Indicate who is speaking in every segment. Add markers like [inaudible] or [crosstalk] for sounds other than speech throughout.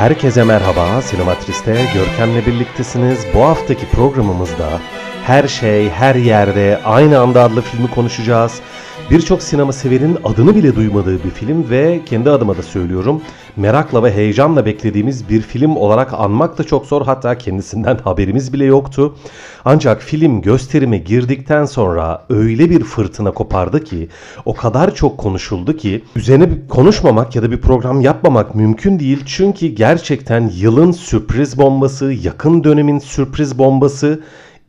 Speaker 1: Herkese merhaba, Sinematris'te Görkem'le birliktesiniz. Bu haftaki programımızda Her Şey, Her Yerde Aynı Anda adlı filmi konuşacağız. Birçok sinema severin adını bile duymadığı bir film ve kendi adıma da söylüyorum merakla ve heyecanla beklediğimiz bir film olarak anmak da çok zor hatta kendisinden [laughs] haberimiz bile yoktu. Ancak film gösterime girdikten sonra öyle bir fırtına kopardı ki o kadar çok konuşuldu ki üzerine konuşmamak ya da bir program yapmamak mümkün değil. Çünkü gerçekten yılın sürpriz bombası, yakın dönemin sürpriz bombası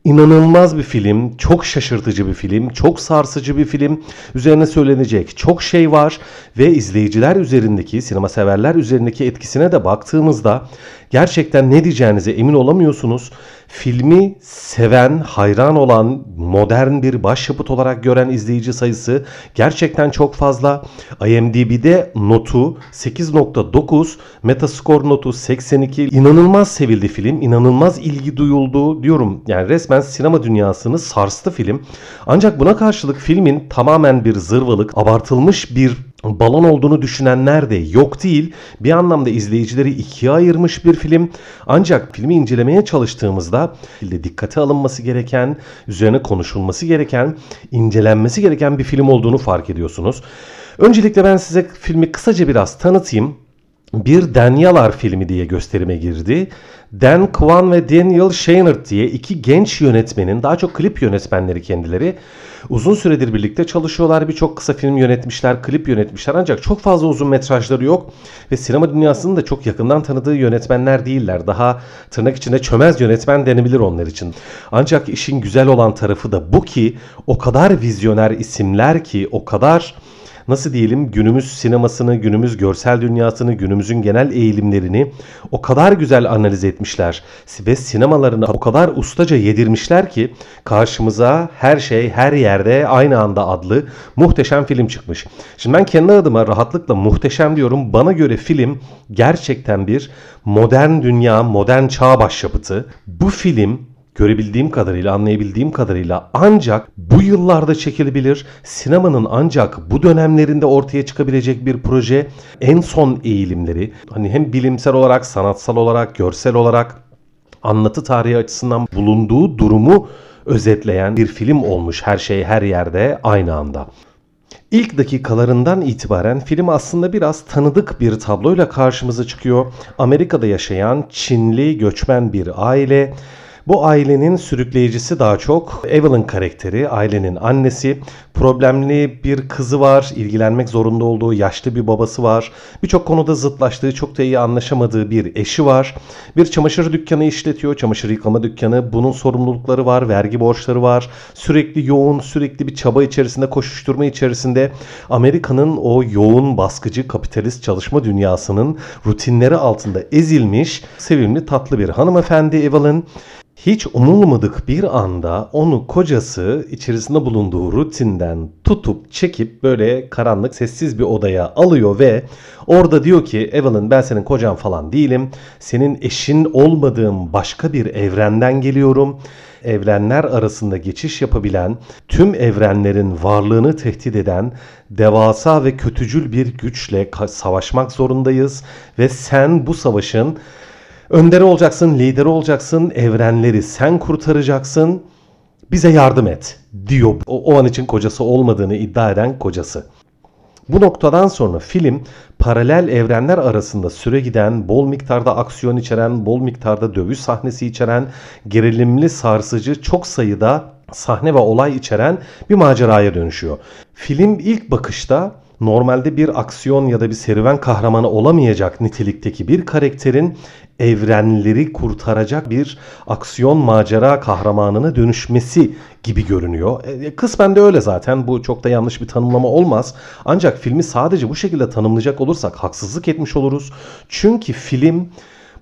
Speaker 1: İnanılmaz bir film, çok şaşırtıcı bir film, çok sarsıcı bir film. Üzerine söylenecek çok şey var ve izleyiciler üzerindeki, sinema severler üzerindeki etkisine de baktığımızda gerçekten ne diyeceğinize emin olamıyorsunuz. Filmi seven, hayran olan, modern bir başyapıt olarak gören izleyici sayısı gerçekten çok fazla. IMDb'de notu 8.9, Metascore notu 82. İnanılmaz sevildi film, inanılmaz ilgi duyuldu diyorum. Yani resmen sinema dünyasını sarstı film. Ancak buna karşılık filmin tamamen bir zırvalık, abartılmış bir balon olduğunu düşünenler de yok değil. Bir anlamda izleyicileri ikiye ayırmış bir film. Ancak filmi incelemeye çalıştığımızda dikkate alınması gereken, üzerine konuşulması gereken, incelenmesi gereken bir film olduğunu fark ediyorsunuz. Öncelikle ben size filmi kısaca biraz tanıtayım. Bir Danyalar filmi diye gösterime girdi. Dan Kwan ve Daniel Scheinert diye iki genç yönetmenin, daha çok klip yönetmenleri kendileri, uzun süredir birlikte çalışıyorlar. Birçok kısa film yönetmişler, klip yönetmişler ancak çok fazla uzun metrajları yok ve sinema dünyasının da çok yakından tanıdığı yönetmenler değiller. Daha tırnak içinde çömez yönetmen denebilir onlar için. Ancak işin güzel olan tarafı da bu ki o kadar vizyoner isimler ki o kadar nasıl diyelim günümüz sinemasını, günümüz görsel dünyasını, günümüzün genel eğilimlerini o kadar güzel analiz etmişler ve sinemalarını o kadar ustaca yedirmişler ki karşımıza her şey her yerde aynı anda adlı muhteşem film çıkmış. Şimdi ben kendi adıma rahatlıkla muhteşem diyorum. Bana göre film gerçekten bir modern dünya, modern çağ başyapıtı. Bu film görebildiğim kadarıyla, anlayabildiğim kadarıyla ancak bu yıllarda çekilebilir. Sinemanın ancak bu dönemlerinde ortaya çıkabilecek bir proje. En son eğilimleri hani hem bilimsel olarak, sanatsal olarak, görsel olarak anlatı tarihi açısından bulunduğu durumu özetleyen bir film olmuş her şey her yerde aynı anda. İlk dakikalarından itibaren film aslında biraz tanıdık bir tabloyla karşımıza çıkıyor. Amerika'da yaşayan Çinli göçmen bir aile bu ailenin sürükleyicisi daha çok Evelyn karakteri, ailenin annesi. Problemli bir kızı var, ilgilenmek zorunda olduğu yaşlı bir babası var. Birçok konuda zıtlaştığı, çok da iyi anlaşamadığı bir eşi var. Bir çamaşır dükkanı işletiyor, çamaşır yıkama dükkanı. Bunun sorumlulukları var, vergi borçları var. Sürekli yoğun, sürekli bir çaba içerisinde, koşuşturma içerisinde Amerika'nın o yoğun baskıcı kapitalist çalışma dünyasının rutinleri altında ezilmiş, sevimli tatlı bir hanımefendi Evelyn. Hiç umulmadık bir anda onu kocası içerisinde bulunduğu rutinden tutup çekip böyle karanlık sessiz bir odaya alıyor ve orada diyor ki Evelyn ben senin kocan falan değilim. Senin eşin olmadığım başka bir evrenden geliyorum. Evrenler arasında geçiş yapabilen, tüm evrenlerin varlığını tehdit eden devasa ve kötücül bir güçle savaşmak zorundayız ve sen bu savaşın Önderi olacaksın, lideri olacaksın, evrenleri sen kurtaracaksın. Bize yardım et diyor. O, o an için kocası olmadığını iddia eden kocası. Bu noktadan sonra film paralel evrenler arasında süre giden, bol miktarda aksiyon içeren, bol miktarda dövüş sahnesi içeren, gerilimli, sarsıcı, çok sayıda sahne ve olay içeren bir maceraya dönüşüyor. Film ilk bakışta normalde bir aksiyon ya da bir serüven kahramanı olamayacak nitelikteki bir karakterin evrenleri kurtaracak bir aksiyon macera kahramanına dönüşmesi gibi görünüyor. E, kısmen de öyle zaten. Bu çok da yanlış bir tanımlama olmaz. Ancak filmi sadece bu şekilde tanımlayacak olursak haksızlık etmiş oluruz. Çünkü film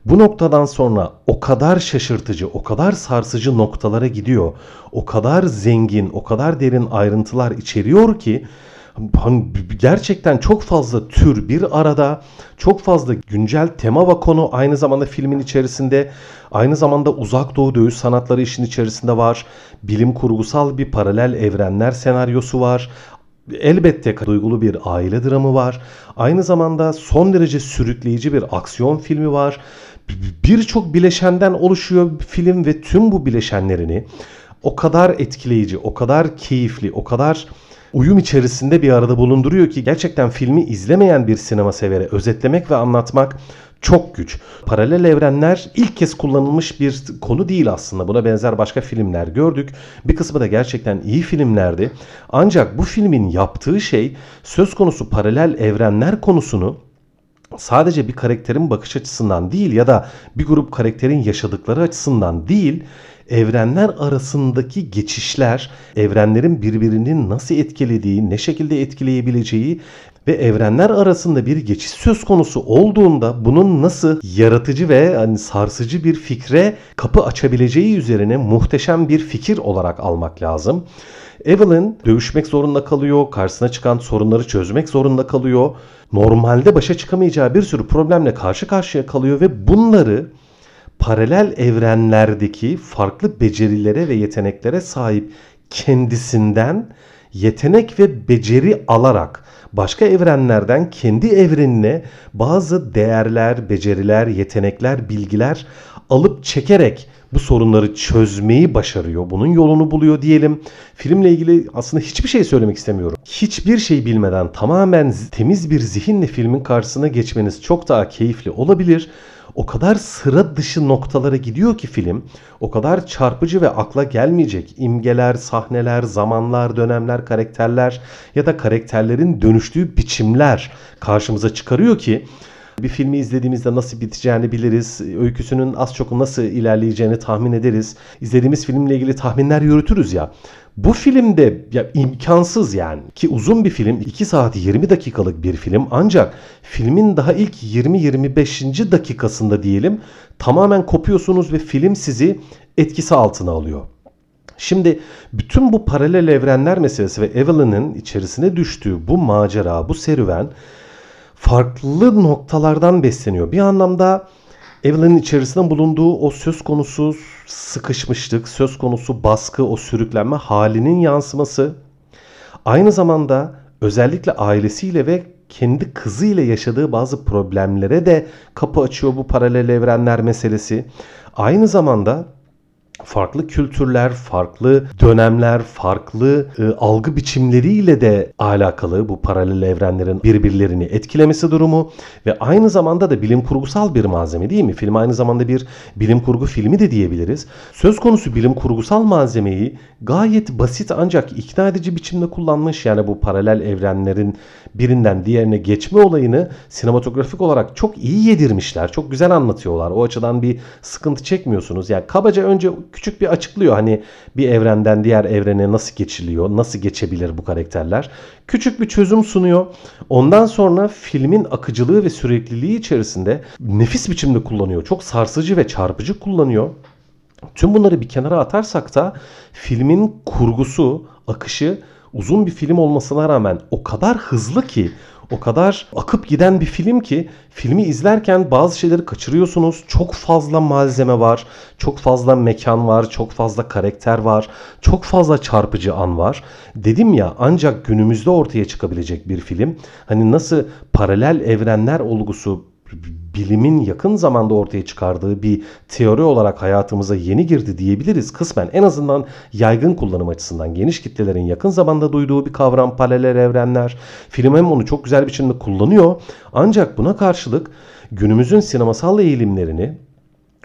Speaker 1: bu noktadan sonra o kadar şaşırtıcı, o kadar sarsıcı noktalara gidiyor. O kadar zengin, o kadar derin ayrıntılar içeriyor ki gerçekten çok fazla tür bir arada, çok fazla güncel tema ve konu aynı zamanda filmin içerisinde, aynı zamanda uzak doğu dövüş sanatları işin içerisinde var. Bilim kurgusal bir paralel evrenler senaryosu var. Elbette duygulu bir aile dramı var. Aynı zamanda son derece sürükleyici bir aksiyon filmi var. Birçok bileşenden oluşuyor film ve tüm bu bileşenlerini o kadar etkileyici, o kadar keyifli, o kadar uyum içerisinde bir arada bulunduruyor ki gerçekten filmi izlemeyen bir sinema severe özetlemek ve anlatmak çok güç. Paralel evrenler ilk kez kullanılmış bir konu değil aslında. Buna benzer başka filmler gördük. Bir kısmı da gerçekten iyi filmlerdi. Ancak bu filmin yaptığı şey söz konusu paralel evrenler konusunu sadece bir karakterin bakış açısından değil ya da bir grup karakterin yaşadıkları açısından değil, evrenler arasındaki geçişler, evrenlerin birbirini nasıl etkilediği, ne şekilde etkileyebileceği ve evrenler arasında bir geçiş söz konusu olduğunda bunun nasıl yaratıcı ve hani sarsıcı bir fikre kapı açabileceği üzerine muhteşem bir fikir olarak almak lazım. Evelyn dövüşmek zorunda kalıyor, karşısına çıkan sorunları çözmek zorunda kalıyor. Normalde başa çıkamayacağı bir sürü problemle karşı karşıya kalıyor ve bunları paralel evrenlerdeki farklı becerilere ve yeteneklere sahip kendisinden yetenek ve beceri alarak başka evrenlerden kendi evrenine bazı değerler, beceriler, yetenekler, bilgiler alıp çekerek bu sorunları çözmeyi başarıyor. Bunun yolunu buluyor diyelim. Filmle ilgili aslında hiçbir şey söylemek istemiyorum. Hiçbir şey bilmeden tamamen temiz bir zihinle filmin karşısına geçmeniz çok daha keyifli olabilir o kadar sıra dışı noktalara gidiyor ki film. O kadar çarpıcı ve akla gelmeyecek imgeler, sahneler, zamanlar, dönemler, karakterler ya da karakterlerin dönüştüğü biçimler karşımıza çıkarıyor ki bir filmi izlediğimizde nasıl biteceğini biliriz. Öyküsünün az çok nasıl ilerleyeceğini tahmin ederiz. İzlediğimiz filmle ilgili tahminler yürütürüz ya. Bu filmde ya imkansız yani ki uzun bir film 2 saat 20 dakikalık bir film ancak filmin daha ilk 20-25. dakikasında diyelim tamamen kopuyorsunuz ve film sizi etkisi altına alıyor. Şimdi bütün bu paralel evrenler meselesi ve Evelyn'in içerisine düştüğü bu macera, bu serüven farklı noktalardan besleniyor. Bir anlamda Evelyn'in içerisinde bulunduğu o söz konusu sıkışmışlık, söz konusu baskı, o sürüklenme halinin yansıması. Aynı zamanda özellikle ailesiyle ve kendi kızıyla yaşadığı bazı problemlere de kapı açıyor bu paralel evrenler meselesi. Aynı zamanda farklı kültürler, farklı dönemler, farklı e, algı biçimleriyle de alakalı bu paralel evrenlerin birbirlerini etkilemesi durumu ve aynı zamanda da bilim kurgusal bir malzeme değil mi? Film aynı zamanda bir bilim kurgu filmi de diyebiliriz. Söz konusu bilim kurgusal malzemeyi gayet basit ancak ikna edici biçimde kullanmış. Yani bu paralel evrenlerin birinden diğerine geçme olayını sinematografik olarak çok iyi yedirmişler. Çok güzel anlatıyorlar. O açıdan bir sıkıntı çekmiyorsunuz. Yani kabaca önce küçük bir açıklıyor hani bir evrenden diğer evrene nasıl geçiliyor, nasıl geçebilir bu karakterler. Küçük bir çözüm sunuyor. Ondan sonra filmin akıcılığı ve sürekliliği içerisinde nefis biçimde kullanıyor. Çok sarsıcı ve çarpıcı kullanıyor. Tüm bunları bir kenara atarsak da filmin kurgusu, akışı uzun bir film olmasına rağmen o kadar hızlı ki o kadar akıp giden bir film ki filmi izlerken bazı şeyleri kaçırıyorsunuz. Çok fazla malzeme var, çok fazla mekan var, çok fazla karakter var, çok fazla çarpıcı an var. Dedim ya ancak günümüzde ortaya çıkabilecek bir film. Hani nasıl paralel evrenler olgusu bilimin yakın zamanda ortaya çıkardığı bir teori olarak hayatımıza yeni girdi diyebiliriz kısmen. En azından yaygın kullanım açısından geniş kitlelerin yakın zamanda duyduğu bir kavram paralel evrenler. Film hem onu çok güzel biçimde kullanıyor. Ancak buna karşılık günümüzün sinemasal eğilimlerini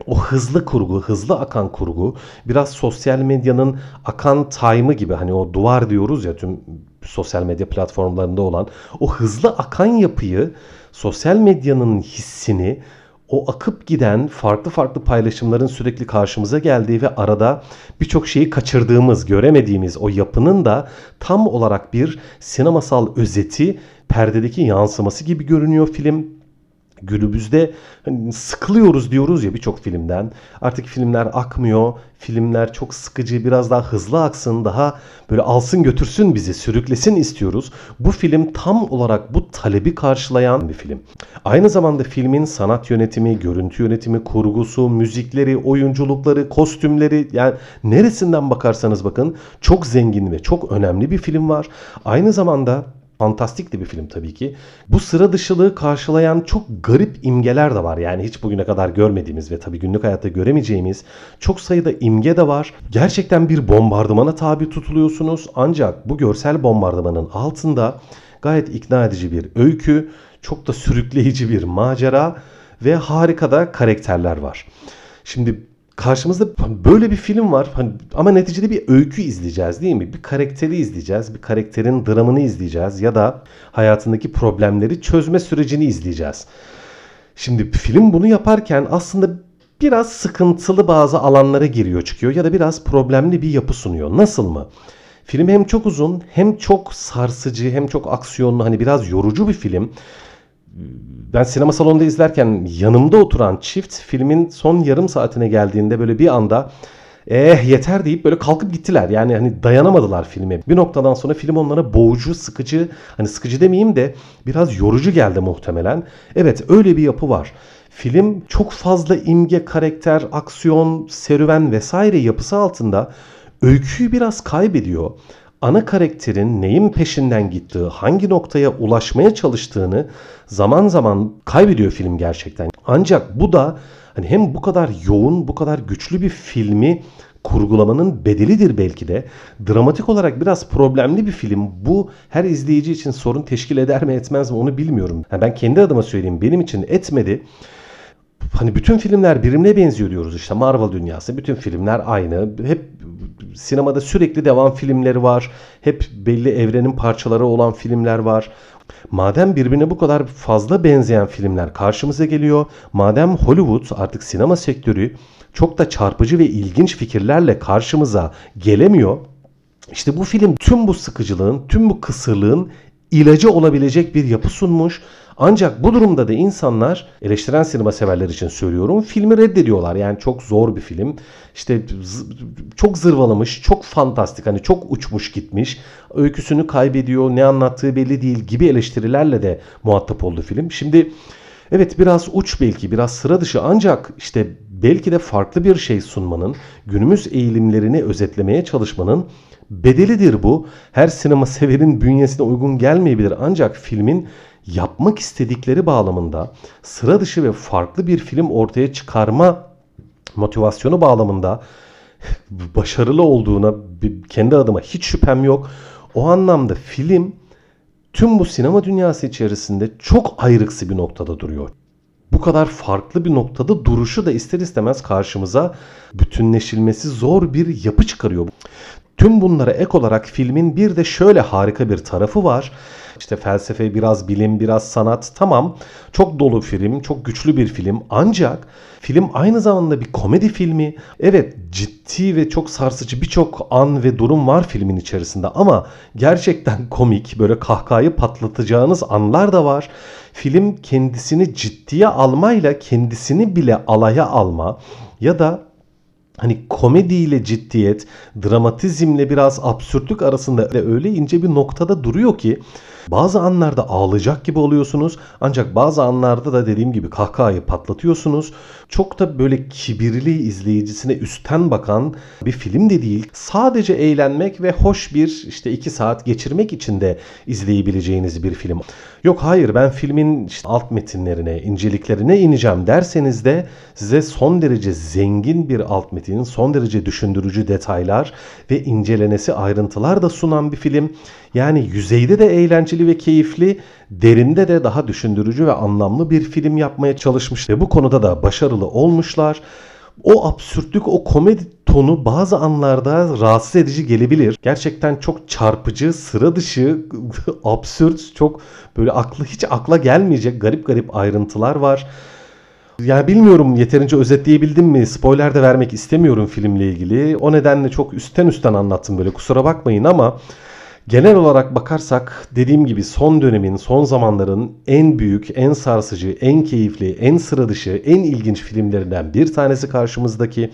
Speaker 1: o hızlı kurgu, hızlı akan kurgu biraz sosyal medyanın akan time'ı gibi hani o duvar diyoruz ya tüm sosyal medya platformlarında olan o hızlı akan yapıyı sosyal medyanın hissini o akıp giden farklı farklı paylaşımların sürekli karşımıza geldiği ve arada birçok şeyi kaçırdığımız, göremediğimiz o yapının da tam olarak bir sinemasal özeti, perdedeki yansıması gibi görünüyor film. Günümüzde hani sıkılıyoruz diyoruz ya birçok filmden. Artık filmler akmıyor. Filmler çok sıkıcı, biraz daha hızlı aksın, daha böyle alsın götürsün bizi, sürüklesin istiyoruz. Bu film tam olarak bu talebi karşılayan bir film. Aynı zamanda filmin sanat yönetimi, görüntü yönetimi, kurgusu, müzikleri, oyunculukları, kostümleri yani neresinden bakarsanız bakın çok zengin ve çok önemli bir film var. Aynı zamanda fantastik bir film tabii ki. Bu sıra dışılığı karşılayan çok garip imgeler de var. Yani hiç bugüne kadar görmediğimiz ve tabii günlük hayatta göremeyeceğimiz çok sayıda imge de var. Gerçekten bir bombardımana tabi tutuluyorsunuz. Ancak bu görsel bombardımanın altında gayet ikna edici bir öykü, çok da sürükleyici bir macera ve harika da karakterler var. Şimdi karşımızda böyle bir film var hani ama neticede bir öykü izleyeceğiz değil mi? Bir karakteri izleyeceğiz, bir karakterin dramını izleyeceğiz ya da hayatındaki problemleri çözme sürecini izleyeceğiz. Şimdi film bunu yaparken aslında biraz sıkıntılı bazı alanlara giriyor çıkıyor ya da biraz problemli bir yapı sunuyor. Nasıl mı? Film hem çok uzun hem çok sarsıcı hem çok aksiyonlu hani biraz yorucu bir film ben sinema salonunda izlerken yanımda oturan çift filmin son yarım saatine geldiğinde böyle bir anda eh yeter deyip böyle kalkıp gittiler. Yani hani dayanamadılar filme. Bir noktadan sonra film onlara boğucu, sıkıcı, hani sıkıcı demeyeyim de biraz yorucu geldi muhtemelen. Evet öyle bir yapı var. Film çok fazla imge, karakter, aksiyon, serüven vesaire yapısı altında öyküyü biraz kaybediyor ana karakterin neyin peşinden gittiği, hangi noktaya ulaşmaya çalıştığını zaman zaman kaybediyor film gerçekten. Ancak bu da hani hem bu kadar yoğun, bu kadar güçlü bir filmi kurgulamanın bedelidir belki de. Dramatik olarak biraz problemli bir film. Bu her izleyici için sorun teşkil eder mi etmez mi onu bilmiyorum. Yani ben kendi adıma söyleyeyim benim için etmedi hani bütün filmler birbirine benziyor diyoruz işte Marvel dünyası. Bütün filmler aynı. Hep sinemada sürekli devam filmleri var. Hep belli evrenin parçaları olan filmler var. Madem birbirine bu kadar fazla benzeyen filmler karşımıza geliyor, madem Hollywood artık sinema sektörü çok da çarpıcı ve ilginç fikirlerle karşımıza gelemiyor. İşte bu film tüm bu sıkıcılığın, tüm bu kısırlığın ilacı olabilecek bir yapı sunmuş ancak bu durumda da insanlar eleştiren sinema severler için söylüyorum filmi reddediyorlar. Yani çok zor bir film. İşte çok zırvalamış, çok fantastik hani çok uçmuş gitmiş. Öyküsünü kaybediyor, ne anlattığı belli değil gibi eleştirilerle de muhatap oldu film. Şimdi evet biraz uç belki, biraz sıra dışı ancak işte belki de farklı bir şey sunmanın, günümüz eğilimlerini özetlemeye çalışmanın bedelidir bu. Her sinema severin bünyesine uygun gelmeyebilir ancak filmin yapmak istedikleri bağlamında sıra dışı ve farklı bir film ortaya çıkarma motivasyonu bağlamında [laughs] başarılı olduğuna kendi adıma hiç şüphem yok. O anlamda film tüm bu sinema dünyası içerisinde çok ayrıksı bir noktada duruyor. Bu kadar farklı bir noktada duruşu da ister istemez karşımıza bütünleşilmesi zor bir yapı çıkarıyor. Tüm bunlara ek olarak filmin bir de şöyle harika bir tarafı var. İşte felsefe, biraz bilim, biraz sanat. Tamam. Çok dolu film, çok güçlü bir film. Ancak film aynı zamanda bir komedi filmi. Evet, ciddi ve çok sarsıcı birçok an ve durum var filmin içerisinde ama gerçekten [laughs] komik, böyle kahkahayı patlatacağınız anlar da var. Film kendisini ciddiye almayla kendisini bile alaya alma ya da hani komediyle ciddiyet, dramatizmle biraz absürtlük arasında öyle ince bir noktada duruyor ki bazı anlarda ağlayacak gibi oluyorsunuz ancak bazı anlarda da dediğim gibi kahkahayı patlatıyorsunuz. Çok da böyle kibirli izleyicisine üstten bakan bir film de değil. Sadece eğlenmek ve hoş bir işte iki saat geçirmek için de izleyebileceğiniz bir film. Yok hayır ben filmin işte alt metinlerine, inceliklerine ineceğim derseniz de size son derece zengin bir alt metin, son derece düşündürücü detaylar ve incelenesi ayrıntılar da sunan bir film. Yani yüzeyde de eğlenceli ve keyifli, derinde de daha düşündürücü ve anlamlı bir film yapmaya çalışmış ve bu konuda da başarılı olmuşlar. O absürtlük, o komedi tonu bazı anlarda rahatsız edici gelebilir. Gerçekten çok çarpıcı, sıra dışı, [laughs] absürt, çok böyle aklı hiç akla gelmeyecek garip garip ayrıntılar var. Yani bilmiyorum yeterince özetleyebildim mi? Spoiler de vermek istemiyorum filmle ilgili. O nedenle çok üstten üstten anlattım böyle kusura bakmayın ama Genel olarak bakarsak dediğim gibi son dönemin, son zamanların en büyük, en sarsıcı, en keyifli, en sıra dışı, en ilginç filmlerinden bir tanesi karşımızdaki.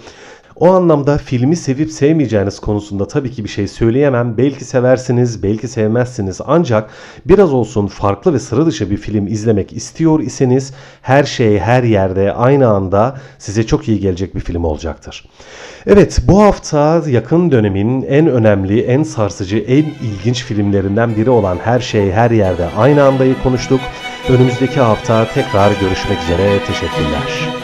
Speaker 1: O anlamda filmi sevip sevmeyeceğiniz konusunda tabii ki bir şey söyleyemem. Belki seversiniz, belki sevmezsiniz. Ancak biraz olsun farklı ve sıra dışı bir film izlemek istiyor iseniz her şey her yerde aynı anda size çok iyi gelecek bir film olacaktır. Evet bu hafta yakın dönemin en önemli, en sarsıcı, en ilginç filmlerinden biri olan Her Şey Her Yerde Aynı Anda'yı konuştuk. Önümüzdeki hafta tekrar görüşmek üzere. Teşekkürler.